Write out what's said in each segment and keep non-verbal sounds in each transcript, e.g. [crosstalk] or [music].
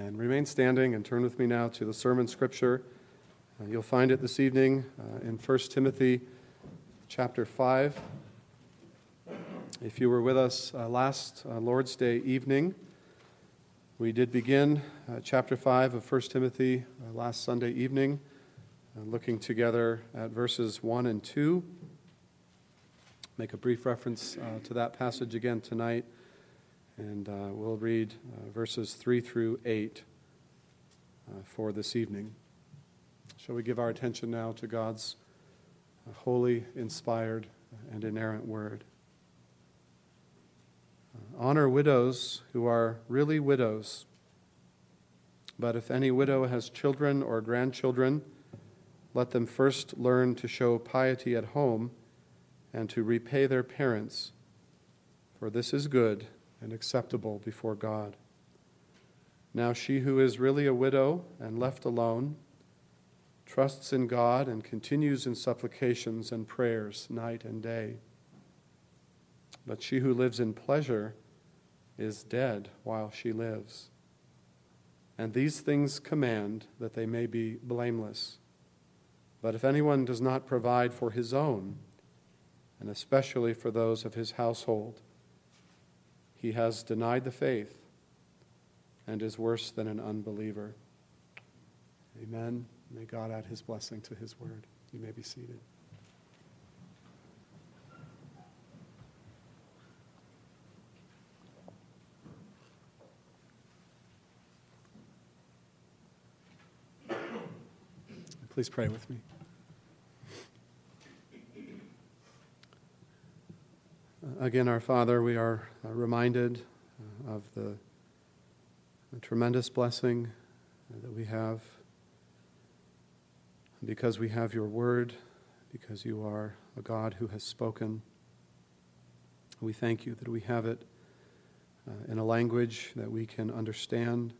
Amen. Remain standing and turn with me now to the sermon scripture. Uh, you'll find it this evening uh, in 1 Timothy chapter 5. If you were with us uh, last uh, Lord's Day evening, we did begin uh, chapter 5 of 1 Timothy uh, last Sunday evening, looking together at verses 1 and 2. Make a brief reference to that passage again tonight. And uh, we'll read uh, verses 3 through 8 uh, for this evening. Shall we give our attention now to God's uh, holy, inspired, and inerrant word? Uh, honor widows who are really widows. But if any widow has children or grandchildren, let them first learn to show piety at home and to repay their parents, for this is good and acceptable before God. Now, she who is really a widow and left alone trusts in God and continues in supplications and prayers night and day. But she who lives in pleasure is dead while she lives. And these things command that they may be blameless. But if anyone does not provide for his own, and especially for those of his household, he has denied the faith and is worse than an unbeliever. Amen. May God add his blessing to his word. You may be seated. Please pray with me. Again, our Father, we are uh, reminded uh, of the, the tremendous blessing that we have because we have your word, because you are a God who has spoken. We thank you that we have it uh, in a language that we can understand,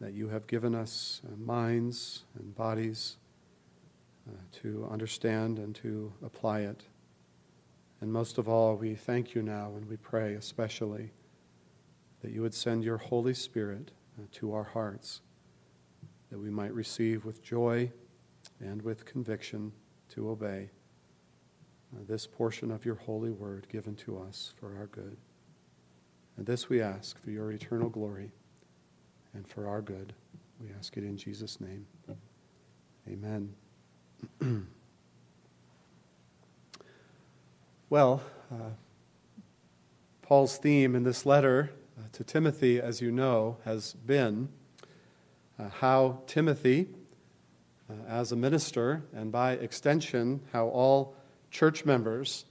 that you have given us uh, minds and bodies uh, to understand and to apply it. And most of all, we thank you now and we pray especially that you would send your Holy Spirit uh, to our hearts, that we might receive with joy and with conviction to obey uh, this portion of your holy word given to us for our good. And this we ask for your eternal glory and for our good. We ask it in Jesus' name. Amen. [clears throat] Well, uh, Paul's theme in this letter uh, to Timothy, as you know, has been uh, how Timothy, uh, as a minister, and by extension, how all church members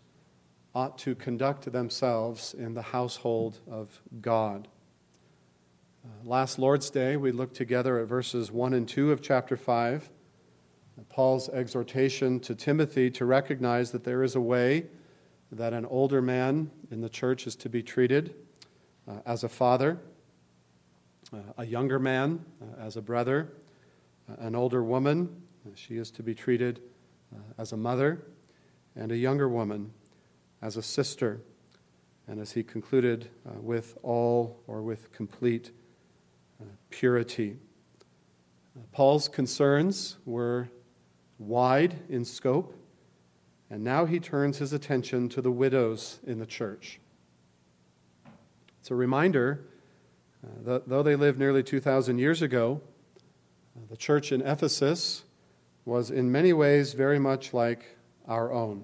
ought to conduct themselves in the household of God. Uh, last Lord's Day, we looked together at verses 1 and 2 of chapter 5. Paul's exhortation to Timothy to recognize that there is a way that an older man in the church is to be treated uh, as a father, uh, a younger man uh, as a brother, uh, an older woman, uh, she is to be treated uh, as a mother, and a younger woman as a sister. And as he concluded, with all or with complete purity. Paul's concerns were wide in scope and now he turns his attention to the widows in the church. It's a reminder uh, that though they lived nearly 2,000 years ago, uh, the church in Ephesus was in many ways very much like our own.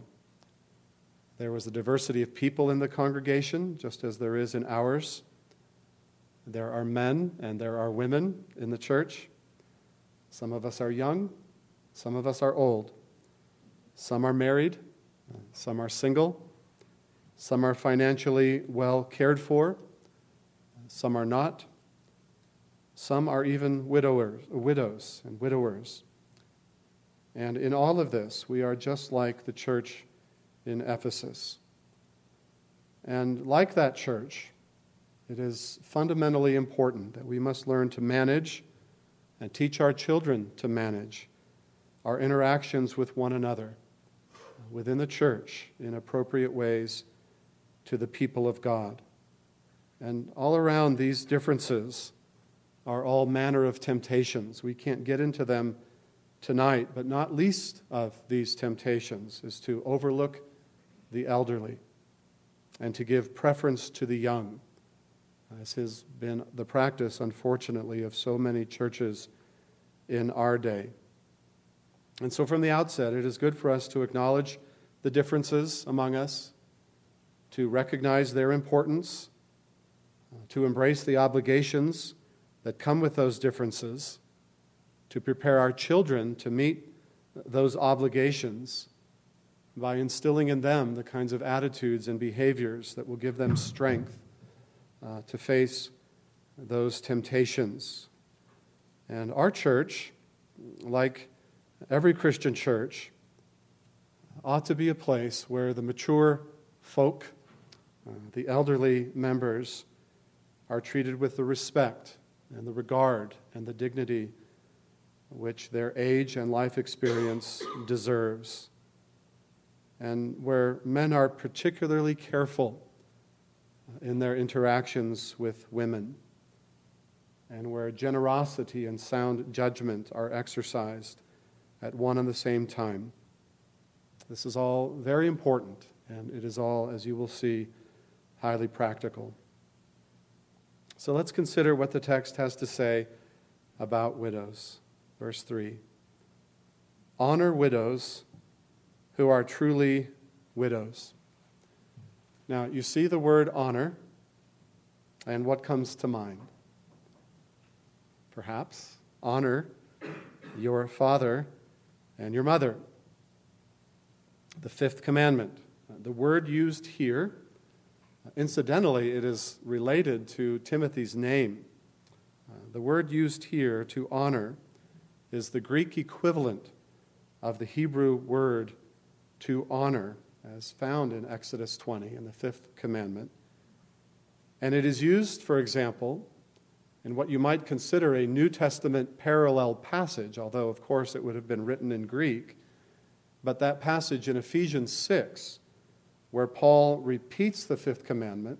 There was a diversity of people in the congregation, just as there is in ours. There are men and there are women in the church. Some of us are young, some of us are old. Some are married, some are single, some are financially well cared for, some are not. Some are even widowers, widows and widowers. And in all of this, we are just like the church in Ephesus. And like that church, it is fundamentally important that we must learn to manage and teach our children to manage our interactions with one another within the church in appropriate ways to the people of God. And all around these differences are all manner of temptations. We can't get into them tonight, but not least of these temptations is to overlook the elderly and to give preference to the young, as has been the practice, unfortunately, of so many churches in our day. And so, from the outset, it is good for us to acknowledge the differences among us, to recognize their importance, to embrace the obligations that come with those differences, to prepare our children to meet those obligations by instilling in them the kinds of attitudes and behaviors that will give them strength uh, to face those temptations. And our church, like every Christian church, ought to be a place where the mature folk, uh, the elderly members, are treated with the respect and the regard and the dignity which their age and life experience [coughs] deserves. And where men are particularly careful in their interactions with women, and where generosity and sound judgment are exercised at one and the same time. This is all very important, and it is all, as you will see, highly practical. So let's consider what the text has to say about widows. Verse 3 Honor widows who are truly widows. Now, you see the word honor, and what comes to mind? Perhaps honor your father and your mother. The fifth commandment. The word used here, incidentally, it is related to Timothy's name. Uh, the word used here to honor is the Greek equivalent of the Hebrew word to honor, as found in Exodus 20 in the fifth commandment. And it is used, for example, in what you might consider a New Testament parallel passage, although, of course, it would have been written in Greek. But that passage in Ephesians 6, where Paul repeats the fifth commandment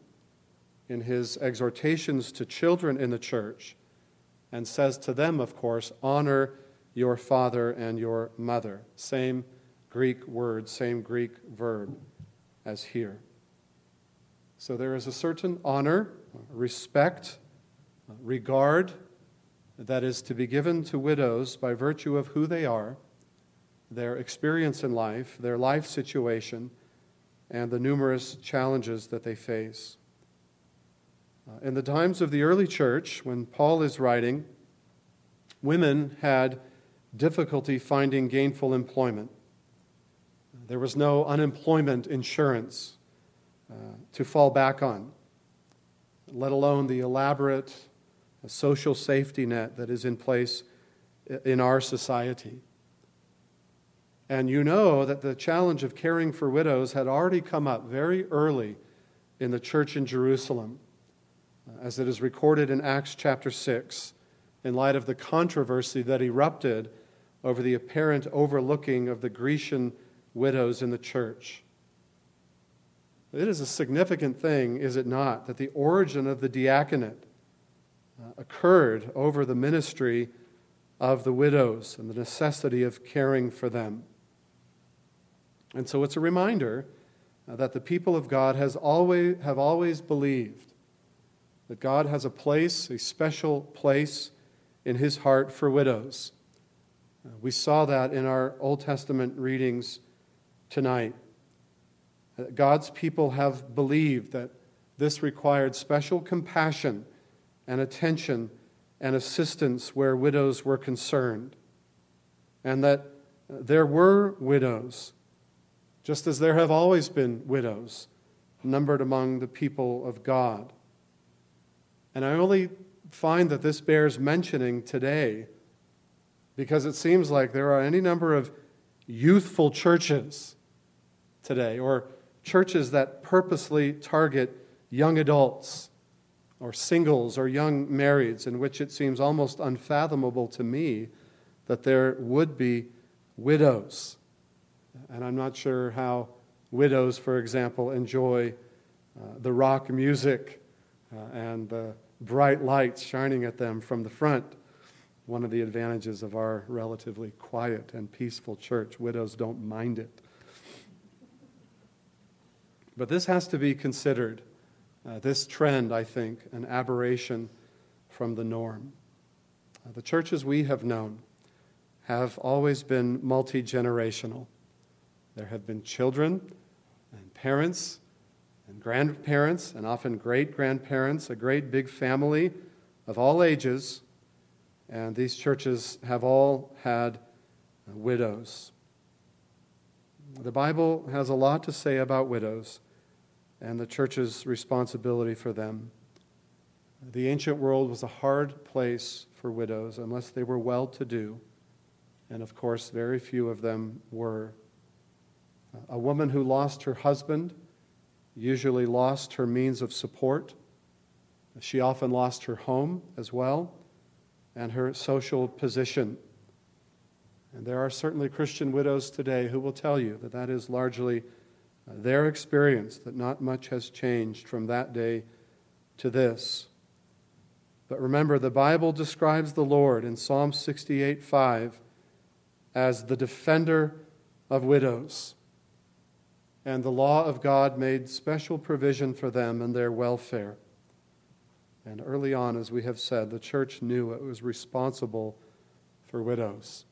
in his exhortations to children in the church and says to them, of course, honor your father and your mother. Same Greek word, same Greek verb as here. So there is a certain honor, respect, regard that is to be given to widows by virtue of who they are, their experience in life, their life situation, and the numerous challenges that they face. Uh, in the times of the early church, when Paul is writing, women had difficulty finding gainful employment. There was no unemployment insurance uh, to fall back on, let alone the elaborate social safety net that is in place in our society. And you know that the challenge of caring for widows had already come up very early in the church in Jerusalem, uh, as it is recorded in Acts chapter 6, in light of the controversy that erupted over the apparent overlooking of the Grecian widows in the church. It is a significant thing, is it not, that the origin of the diaconate occurred over the ministry of the widows and the necessity of caring for them. And so it's a reminder uh, that the people of God has always, have always believed that God has a place, a special place in his heart for widows. Uh, we saw that in our Old Testament readings tonight. God's people have believed that this required special compassion and attention and assistance where widows were concerned, and that there were widows, just as there have always been widows, numbered among the people of God. And I only find that this bears mentioning today because it seems like there are any number of youthful churches today, or churches that purposely target young adults, or singles, or young marrieds, in which it seems almost unfathomable to me that there would be widows. And I'm not sure how widows, for example, enjoy uh, the rock music uh, and the bright lights shining at them from the front. One of the advantages of our relatively quiet and peaceful church. Widows don't mind it. But this has to be considered. Uh, this trend, I think, an aberration from the norm. Uh, the churches we have known have always been multi generational. There have been children and parents and grandparents and often great grandparents, a great big family of all ages, and these churches have all had widows. The Bible has a lot to say about widows and the church's responsibility for them. The ancient world was a hard place for widows unless they were well to do, and of course, very few of them were. A woman who lost her husband usually lost her means of support. She often lost her home as well and her social position. And there are certainly Christian widows today who will tell you that that is largely their experience, that not much has changed from that day to this. But remember, the Bible describes the Lord in Psalm 68 5 as the defender of widows. And the law of God made special provision for them and their welfare. And early on, as we have said, the church knew it was responsible for widows.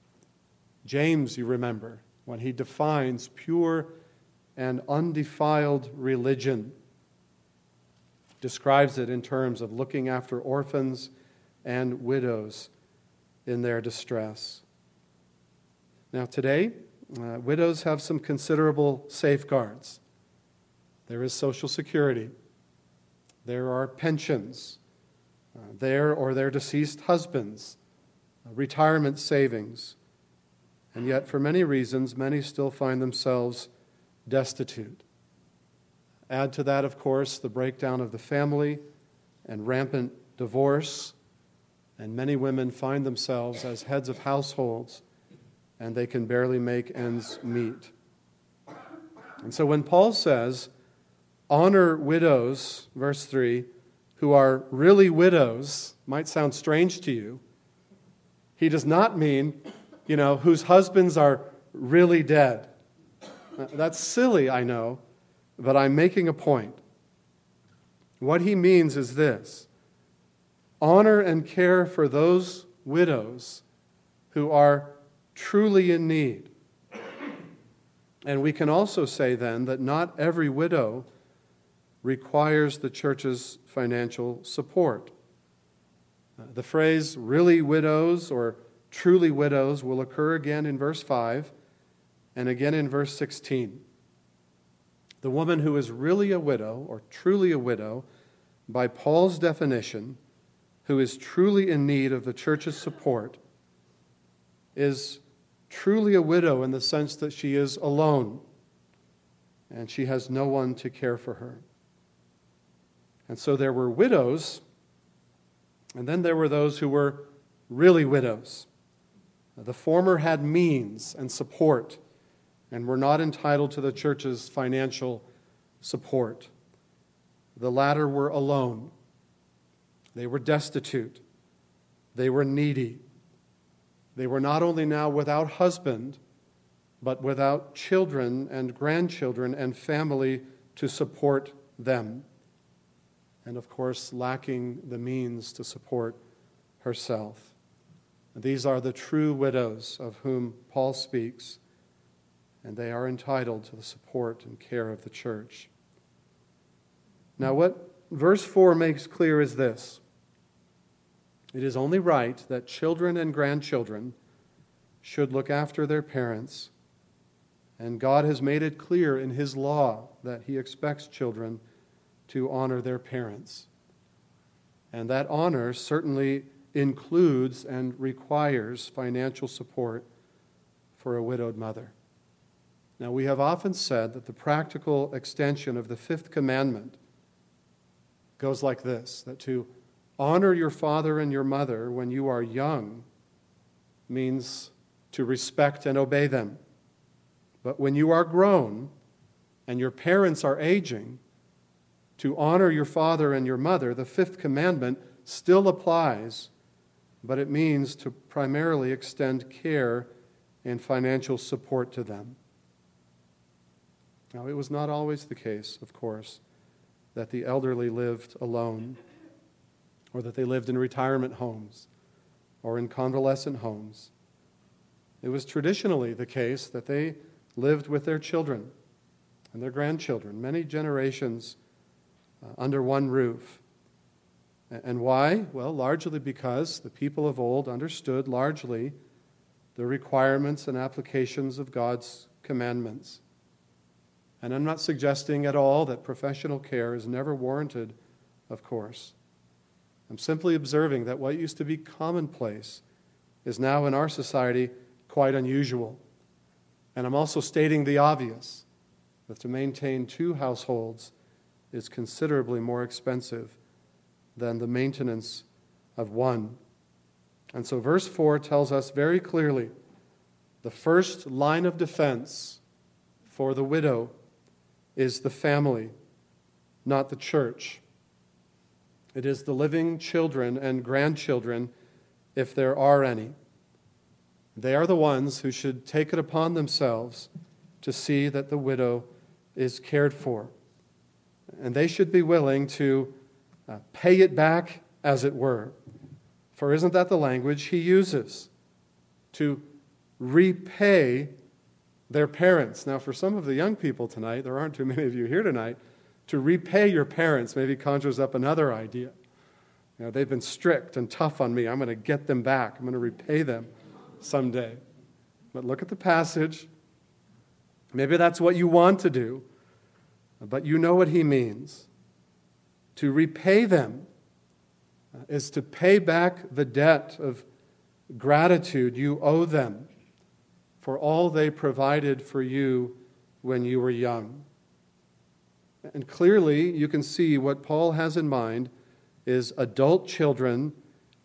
James, you remember, when he defines pure and undefiled religion, describes it in terms of looking after orphans and widows in their distress. Now, today, uh, widows have some considerable safeguards. There is Social Security, there are pensions, uh, their or their deceased husbands, uh, retirement savings. And yet, for many reasons, many still find themselves destitute. Add to that, of course, the breakdown of the family and rampant divorce, and many women find themselves as heads of households and they can barely make ends meet. And so when Paul says, honor widows, verse 3, who are really widows, might sound strange to you. He does not mean, you know, whose husbands are really dead. That's silly, I know, but I'm making a point. What he means is this honor and care for those widows who are truly in need. And we can also say then that not every widow requires the church's financial support. The phrase really widows or truly widows will occur again in verse 5 and again in verse 16. The woman who is really a widow or truly a widow, by Paul's definition, who is truly in need of the church's support, is truly a widow in the sense that she is alone and she has no one to care for her. And so there were widows, and then there were those who were really widows. The former had means and support and were not entitled to the church's financial support. The latter were alone. They were destitute. They were needy. They were not only now without husband, but without children and grandchildren and family to support them. And of course, lacking the means to support herself. These are the true widows of whom Paul speaks, and they are entitled to the support and care of the church. Now, what verse 4 makes clear is this it is only right that children and grandchildren should look after their parents. And God has made it clear in His law that He expects children to honor their parents. And that honor certainly includes and requires financial support for a widowed mother. Now, we have often said that the practical extension of the fifth commandment goes like this that to honor your father and your mother when you are young means to respect and obey them. But when you are grown and your parents are aging, to honor your father and your mother, the fifth commandment still applies, but it means to primarily extend care and financial support to them. Now, it was not always the case, of course, that the elderly lived alone, or that they lived in retirement homes or in convalescent homes. It was traditionally the case that they lived with their children and their grandchildren, many generations uh, under one roof. And why? Well, largely because the people of old understood largely the requirements and applications of God's commandments. And I'm not suggesting at all that professional care is never warranted, of course. I'm simply observing that what used to be commonplace is now in our society quite unusual. And I'm also stating the obvious that to maintain two households is considerably more expensive than the maintenance of one. And so, verse 4 tells us very clearly the first line of defense for the widow is the family, not the church. It is the living children and grandchildren, if there are any. They are the ones who should take it upon themselves to see that the widow is cared for. And they should be willing to uh, pay it back, as it were. For isn't that the language he uses? To repay their parents. Now, for some of the young people tonight, there aren't too many of you here tonight, to repay your parents maybe conjures up another idea. You know, they've been strict and tough on me. I'm going to get them back. I'm going to repay them someday. But look at the passage. Maybe that's what you want to do, but you know what he means. To repay them uh, is to pay back the debt of gratitude you owe them for all they provided for you when you were young. And clearly, you can see what Paul has in mind is adult children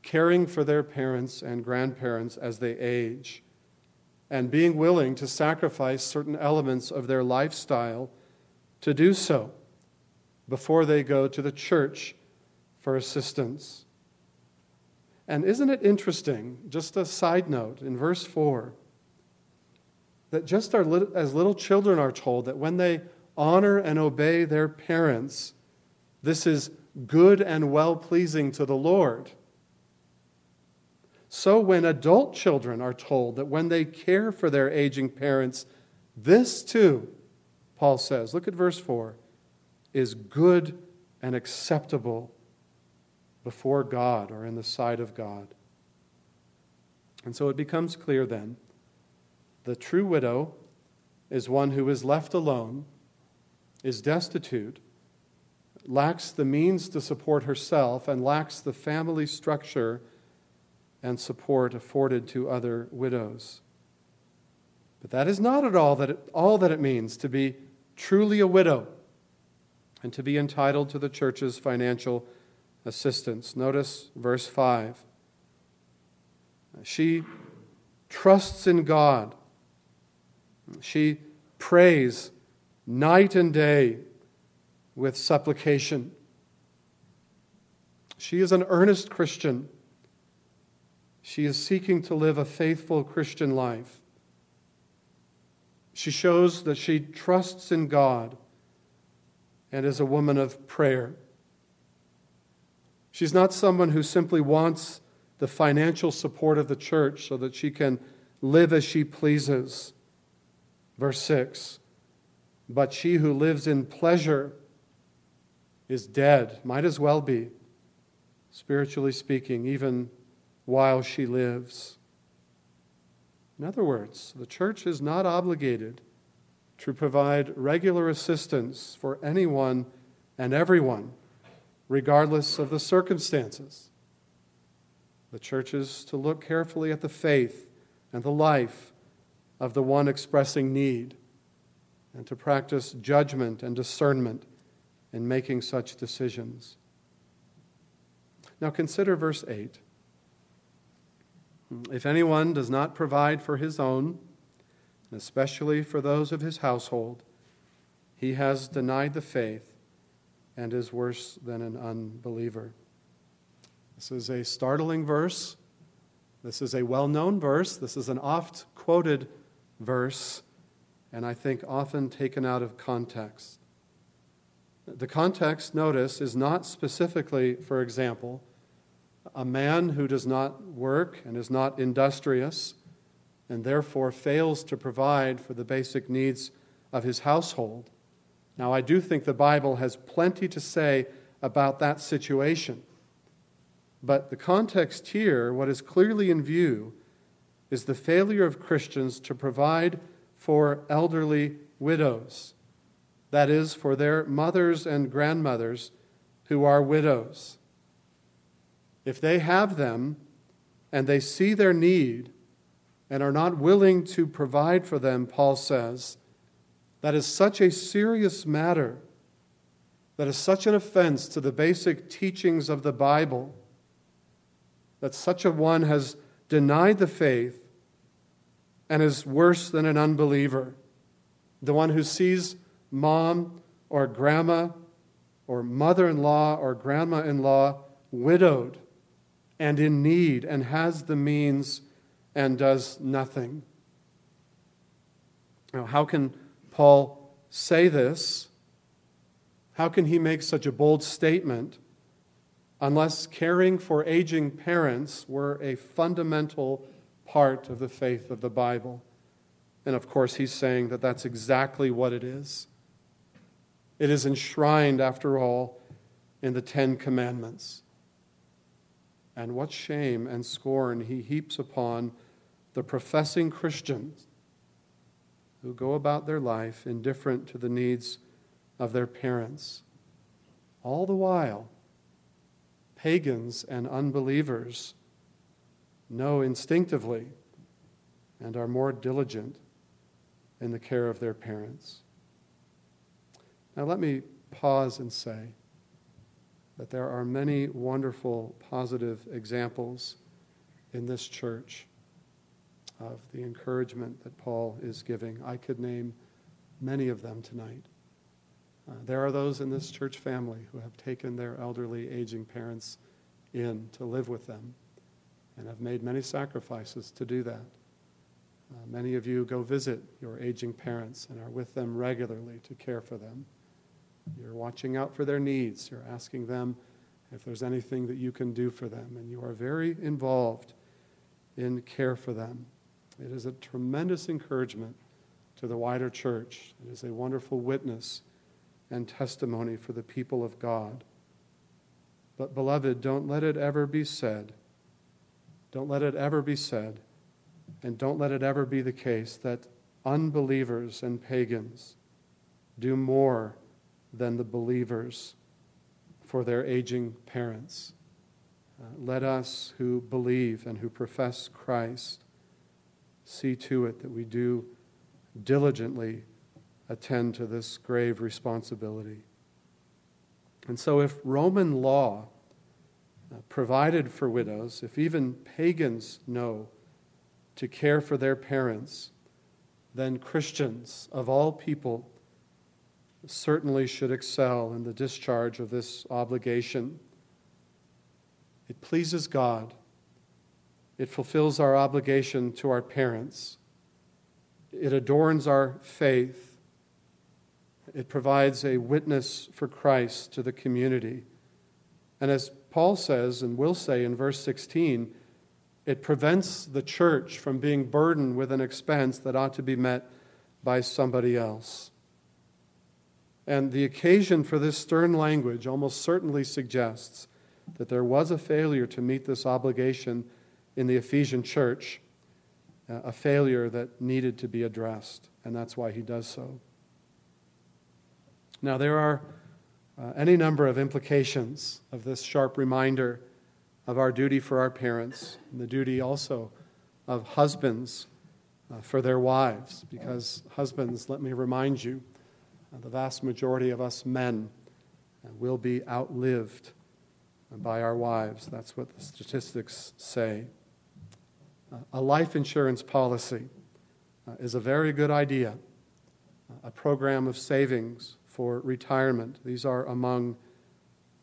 caring for their parents and grandparents as they age, and being willing to sacrifice certain elements of their lifestyle to do so before they go to the church for assistance. And isn't it interesting, just a side note, in verse 4, that just as little children are told that when they honor and obey their parents, this is good and well pleasing to the Lord. So, when adult children are told that when they care for their aging parents, this too, Paul says, look at verse 4, is good and acceptable before God or in the sight of God. And so it becomes clear then the true widow is one who is left alone, is destitute, lacks the means to support herself, and lacks the family structure and support afforded to other widows. But that is not at all that it, all that it means to be truly a widow and to be entitled to the church's financial assistance. Notice verse 5. She trusts in God. She prays night and day with supplication. She is an earnest Christian. She is seeking to live a faithful Christian life. She shows that she trusts in God and is a woman of prayer. She's not someone who simply wants the financial support of the church so that she can live as she pleases. Verse 6 But she who lives in pleasure is dead, might as well be, spiritually speaking, even while she lives. In other words, the church is not obligated to provide regular assistance for anyone and everyone, regardless of the circumstances. The church is to look carefully at the faith and the life of the one expressing need and to practice judgment and discernment in making such decisions. Now consider verse 8. If anyone does not provide for his own, especially for those of his household, he has denied the faith and is worse than an unbeliever. This is a startling verse. This is a well known verse. This is an oft quoted verse, and I think often taken out of context. The context, notice, is not specifically, for example, a man who does not work and is not industrious and therefore fails to provide for the basic needs of his household. Now, I do think the Bible has plenty to say about that situation. But the context here, what is clearly in view, is the failure of Christians to provide for elderly widows. That is, for their mothers and grandmothers who are widows. If they have them and they see their need and are not willing to provide for them, Paul says, that is such a serious matter, that is such an offense to the basic teachings of the Bible, that such a one has denied the faith and is worse than an unbeliever. The one who sees mom or grandma or mother in law or grandma in law widowed and in need and has the means and does nothing. Now, how can Paul say this? How can he make such a bold statement unless caring for aging parents were a fundamental part of the faith of the Bible? And of course, he's saying that that's exactly what it is. It is enshrined, after all, in the Ten Commandments. And what shame and scorn he heaps upon the professing Christians who go about their life indifferent to the needs of their parents. All the while, pagans and unbelievers know instinctively and are more diligent in the care of their parents. Now, let me pause and say that there are many wonderful, positive examples in this church of the encouragement that Paul is giving. I could name many of them tonight. Uh, there are those in this church family who have taken their elderly, aging parents in to live with them and have made many sacrifices to do that. Uh, many of you go visit your aging parents and are with them regularly to care for them. You're watching out for their needs. You're asking them if there's anything that you can do for them, and you are very involved in care for them. It is a tremendous encouragement to the wider church. It is a wonderful witness and testimony for the people of God. But, beloved, don't let it ever be said, don't let it ever be said, and don't let it ever be the case that unbelievers and pagans do more than the believers for their aging parents. Uh, let us who believe and who profess Christ see to it that we do diligently attend to this grave responsibility. And so, if Roman law uh, provided for widows, if even pagans know to care for their parents, then Christians of all people certainly should excel in the discharge of this obligation. It pleases God it fulfills our obligation to our parents. It adorns our faith. It provides a witness for Christ to the community. And as Paul says and will say in verse 16, it prevents the church from being burdened with an expense that ought to be met by somebody else. And the occasion for this stern language almost certainly suggests that there was a failure to meet this obligation in the Ephesian church, uh, a failure that needed to be addressed, and that's why he does so. Now, there are uh, any number of implications of this sharp reminder of our duty for our parents, and the duty also of husbands uh, for their wives, because husbands, let me remind you, uh, the vast majority of us men uh, will be outlived by our wives. That's what the statistics say a life insurance policy uh, is a very good idea. A program of savings for retirement. These are among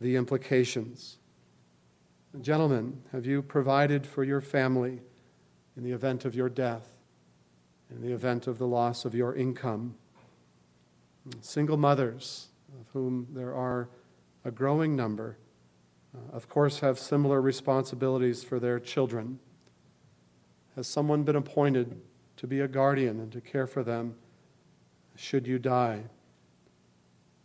the implications. Gentlemen, have you provided for your family in the event of your death, in the event of the loss of your income? Single mothers, of whom there are a growing number, uh, of course, have similar responsibilities for their children. Has someone been appointed to be a guardian and to care for them should you die?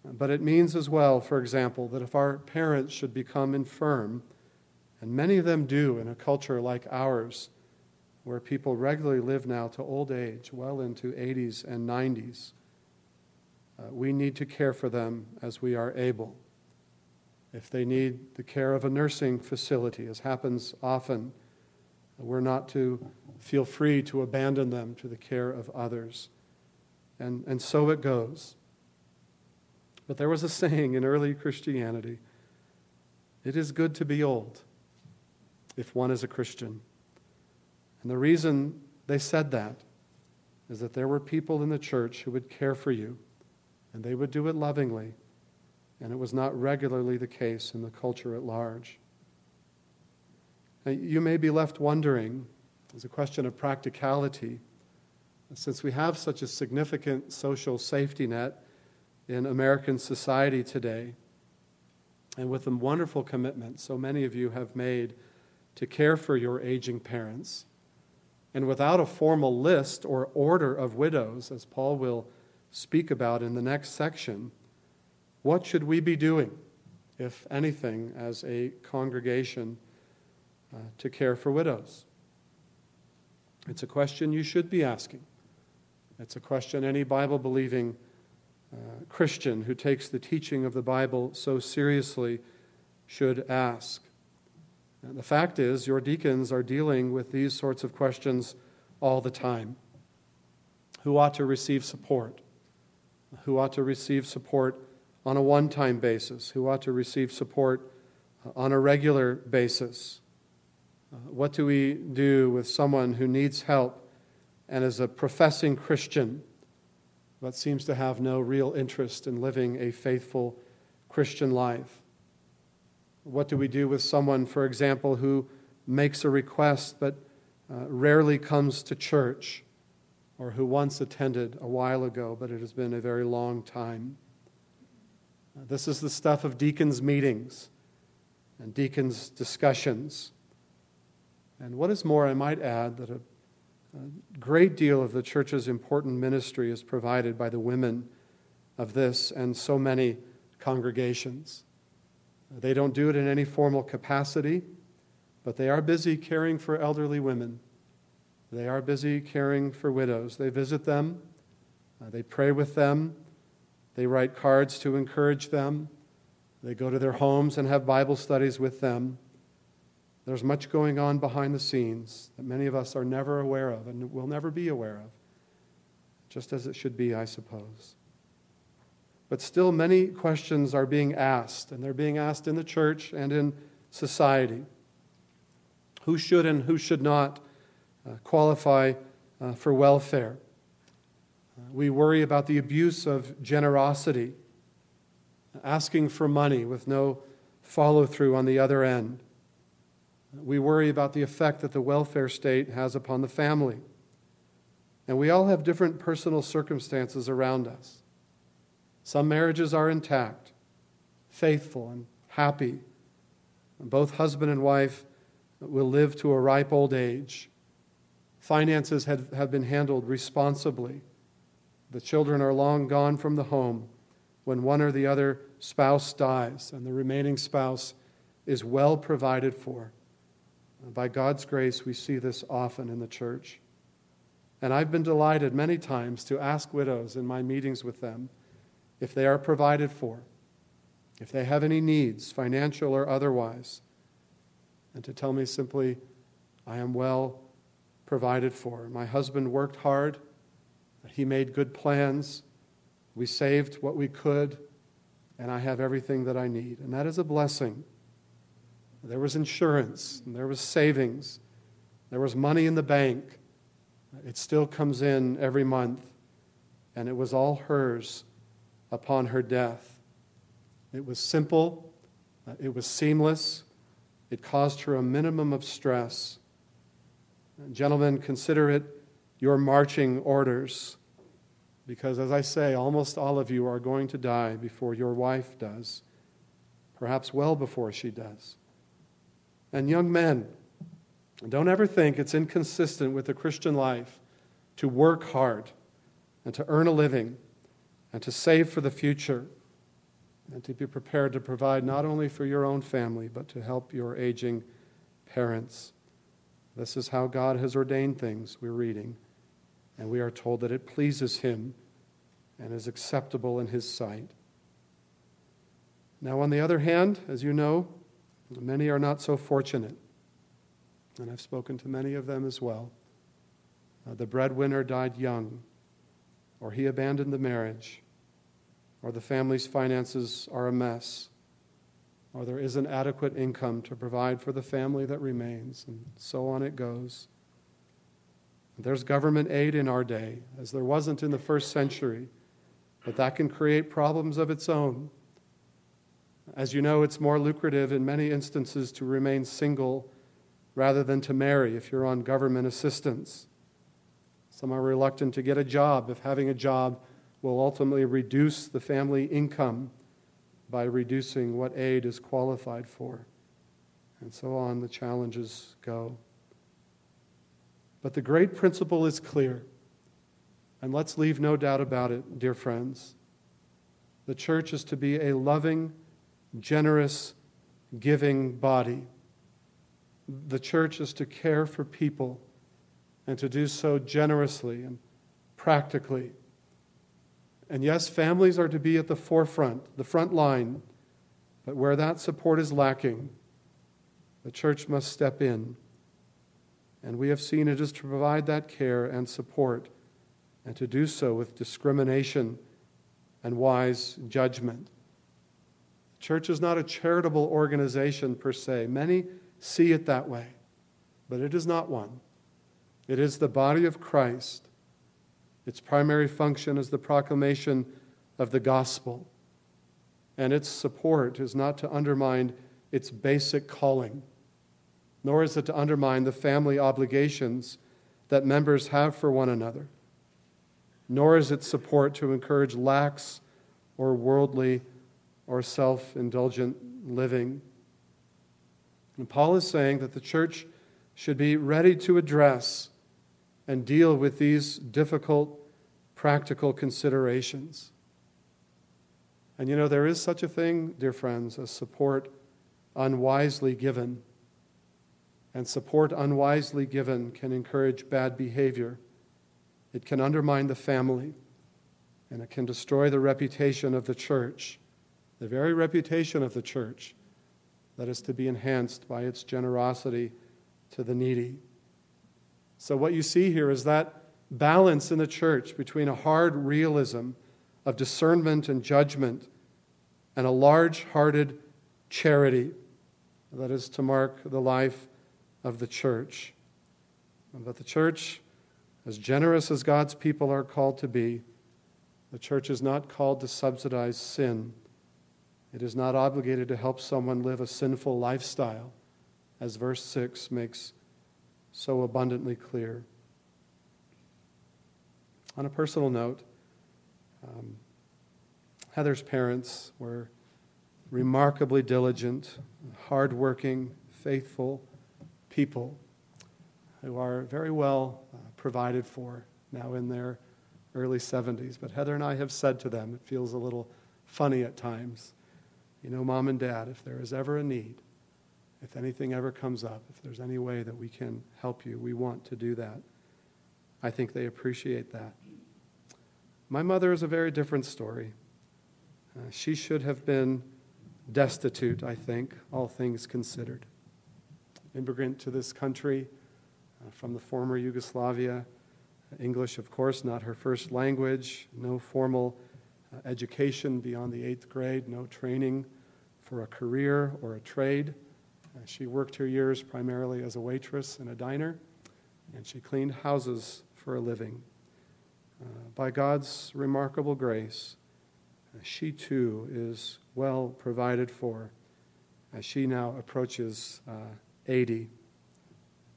But it means as well, for example, that if our parents should become infirm, and many of them do in a culture like ours, where people regularly live now to old age, well into 80s and 90s, uh, we need to care for them as we are able. If they need the care of a nursing facility, as happens often, we're not to feel free to abandon them to the care of others. And, and so it goes. But there was a saying in early Christianity it is good to be old if one is a Christian. And the reason they said that is that there were people in the church who would care for you, and they would do it lovingly, and it was not regularly the case in the culture at large. Now, you may be left wondering, as a question of practicality, since we have such a significant social safety net in American society today, and with the wonderful commitment so many of you have made to care for your aging parents. And without a formal list or order of widows, as Paul will speak about in the next section, what should we be doing, if anything, as a congregation uh, to care for widows? It's a question you should be asking. It's a question any Bible believing uh, Christian who takes the teaching of the Bible so seriously should ask. And the fact is, your deacons are dealing with these sorts of questions all the time. Who ought to receive support? Who ought to receive support on a one time basis? Who ought to receive support uh, on a regular basis? Uh, what do we do with someone who needs help and is a professing Christian but seems to have no real interest in living a faithful Christian life? What do we do with someone, for example, who makes a request but uh, rarely comes to church, or who once attended a while ago, but it has been a very long time? Uh, this is the stuff of deacons' meetings and deacons' discussions. And what is more, I might add that a, a great deal of the church's important ministry is provided by the women of this and so many congregations. They don't do it in any formal capacity, but they are busy caring for elderly women. They are busy caring for widows. They visit them, uh, they pray with them, they write cards to encourage them, they go to their homes and have Bible studies with them. There's much going on behind the scenes that many of us are never aware of and will never be aware of, just as it should be, I suppose. But still, many questions are being asked, and they're being asked in the church and in society. Who should and who should not uh, qualify uh, for welfare? Uh, we worry about the abuse of generosity, asking for money with no follow through on the other end. We worry about the effect that the welfare state has upon the family. And we all have different personal circumstances around us. Some marriages are intact, faithful, and happy. Both husband and wife will live to a ripe old age. Finances have, have been handled responsibly. The children are long gone from the home when one or the other spouse dies, and the remaining spouse is well provided for. By God's grace, we see this often in the church. And I've been delighted many times to ask widows in my meetings with them if they are provided for, if they have any needs, financial or otherwise, and to tell me simply, I am well provided for. My husband worked hard, he made good plans, we saved what we could, and I have everything that I need. And that is a blessing. There was insurance, and there was savings, there was money in the bank. It still comes in every month, and it was all hers upon her death. It was simple, uh, it was seamless, It caused her a minimum of stress. Gentlemen, consider it your marching orders. Because, as I say, almost all of you are going to die before your wife does, perhaps well before she does. And, young men, don't ever think it's inconsistent with the Christian life to work hard and to earn a living and to save for the future and to be prepared to provide not only for your own family, but to help your aging parents. This is how God has ordained things, we're reading. And we are told that it pleases Him and is acceptable in His sight. Now, on the other hand, as you know, many are not so fortunate. And I've spoken to many of them as well. Uh, the breadwinner died young, or he abandoned the marriage, or the family's finances are a mess, or there isn't adequate income to provide for the family that remains, and so on it goes. There's government aid in our day, as there wasn't in the first century, but that can create problems of its own. As you know, it's more lucrative in many instances to remain single rather than to marry if you're on government assistance. Some are reluctant to get a job if having a job will ultimately reduce the family income by reducing what aid is qualified for. And so on, the challenges go. But the great principle is clear. And let's leave no doubt about it, dear friends. The church is to be a loving, generous, giving body. The church is to care for people and to do so generously and practically. And yes, families are to be at the forefront, the front line, but where that support is lacking, the church must step in. And we have seen it is to provide that care and support, and to do so with discrimination and wise judgment. Church is not a charitable organization per se. Many see it that way, but it is not one. It is the body of Christ. Its primary function is the proclamation of the gospel. And its support is not to undermine its basic calling nor is it to undermine the family obligations that members have for one another, nor is its support to encourage lax or worldly or self indulgent living. And Paul is saying that the church should be ready to address and deal with these difficult practical considerations. And you know, there is such a thing, dear friends, as support unwisely given and support unwisely given can encourage bad behavior. It can undermine the family, and it can destroy the reputation of the church, the very reputation of the church that is to be enhanced by its generosity to the needy. So, what you see here is that balance in the church between a hard realism of discernment and judgment and a large hearted charity that is to mark the life of the church. But the church, as generous as God's people are called to be, the church is not called to subsidize sin. It is not obligated to help someone live a sinful lifestyle, as verse 6 makes so abundantly clear. On a personal note, um, Heather's parents were remarkably diligent, hardworking, faithful, people who are very well uh, provided for now in their early 70s. But Heather and I have said to them, it feels a little funny at times. You know, mom and dad, if there is ever a need, if anything ever comes up, if there's any way that we can help you, we want to do that. I think they appreciate that. My mother is a very different story. Uh, she should have been destitute, I think, all things considered immigrant to this country uh, from the former Yugoslavia. English, of course, not her first language, no formal education beyond the eighth grade, no training for a career or a trade. Uh, she worked her years primarily as a waitress in a diner, and she cleaned houses for a living. Uh, by God's remarkable grace, uh, she too is well provided for as she now approaches uh, 80.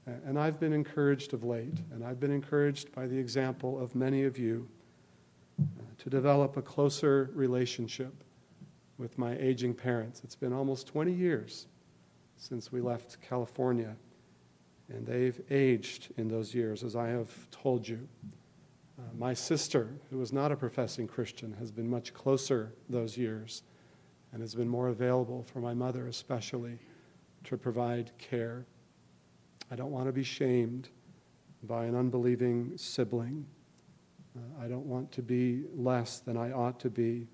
And I've been encouraged of late, and I've been encouraged by the example of many of you uh, to develop a closer relationship with my aging parents. It's been almost 20 years since we left California, and they've aged in those years, as I have told you. Uh, my sister, who was not a professing Christian, has been much closer those years and has been more available for my mother, especially, to provide care. I don't want to be shamed by an unbelieving sibling. Uh, I don't want to be less than I ought to be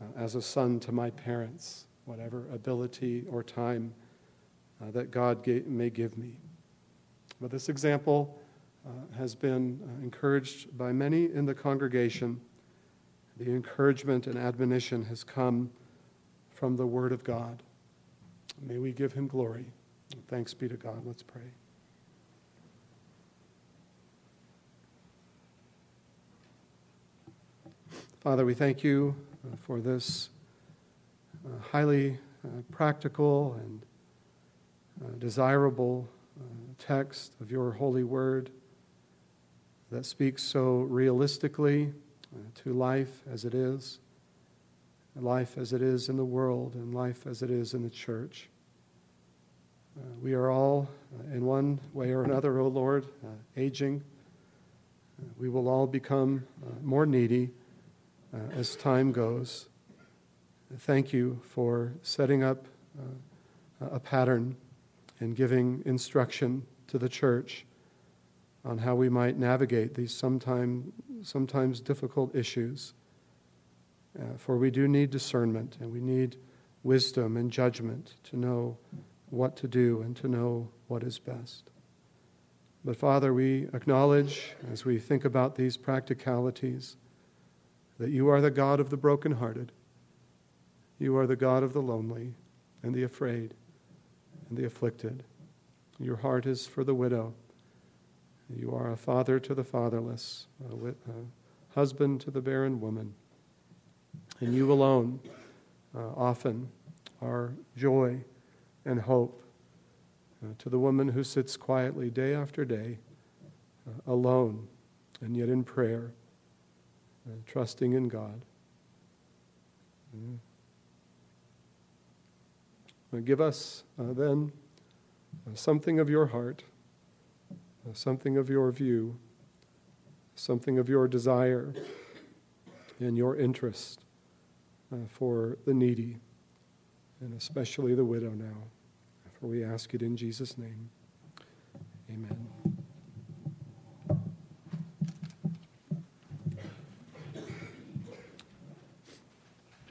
uh, as a son to my parents, whatever ability or time uh, that God may give me. But this example has been encouraged by many in the congregation. The encouragement and admonition has come from the Word of God. May we give him glory. Thanks be to God. Let's pray. Father, we thank you uh, for this uh, highly uh, practical and desirable text of your holy word that speaks so realistically to life as it is, life as it is in the world, and life as it is in the church. Uh, we are all, uh, in one way or another, O oh Lord, uh, aging. we will all become more needy uh, as time goes. Thank you for setting up uh, a pattern and giving instruction to the church on how we might navigate these sometime, sometimes difficult issues. Uh, for we do need discernment and we need wisdom and judgment to know what to do and to know what is best. But Father, we acknowledge as we think about these practicalities that you are the God of the brokenhearted. You are the God of the lonely and the afraid and the afflicted. Your heart is for the widow. You are a father to the fatherless, a, a husband to the barren woman. And you alone uh, often are joy and hope uh, to the woman who sits quietly day after day, uh, alone and yet in prayer uh, trusting in God. Mm. give us uh, then uh, something of your heart, uh, something of your view, something of your desire and your interest uh, for the needy, and especially the widow now. For we ask it in Jesus' name. Amen.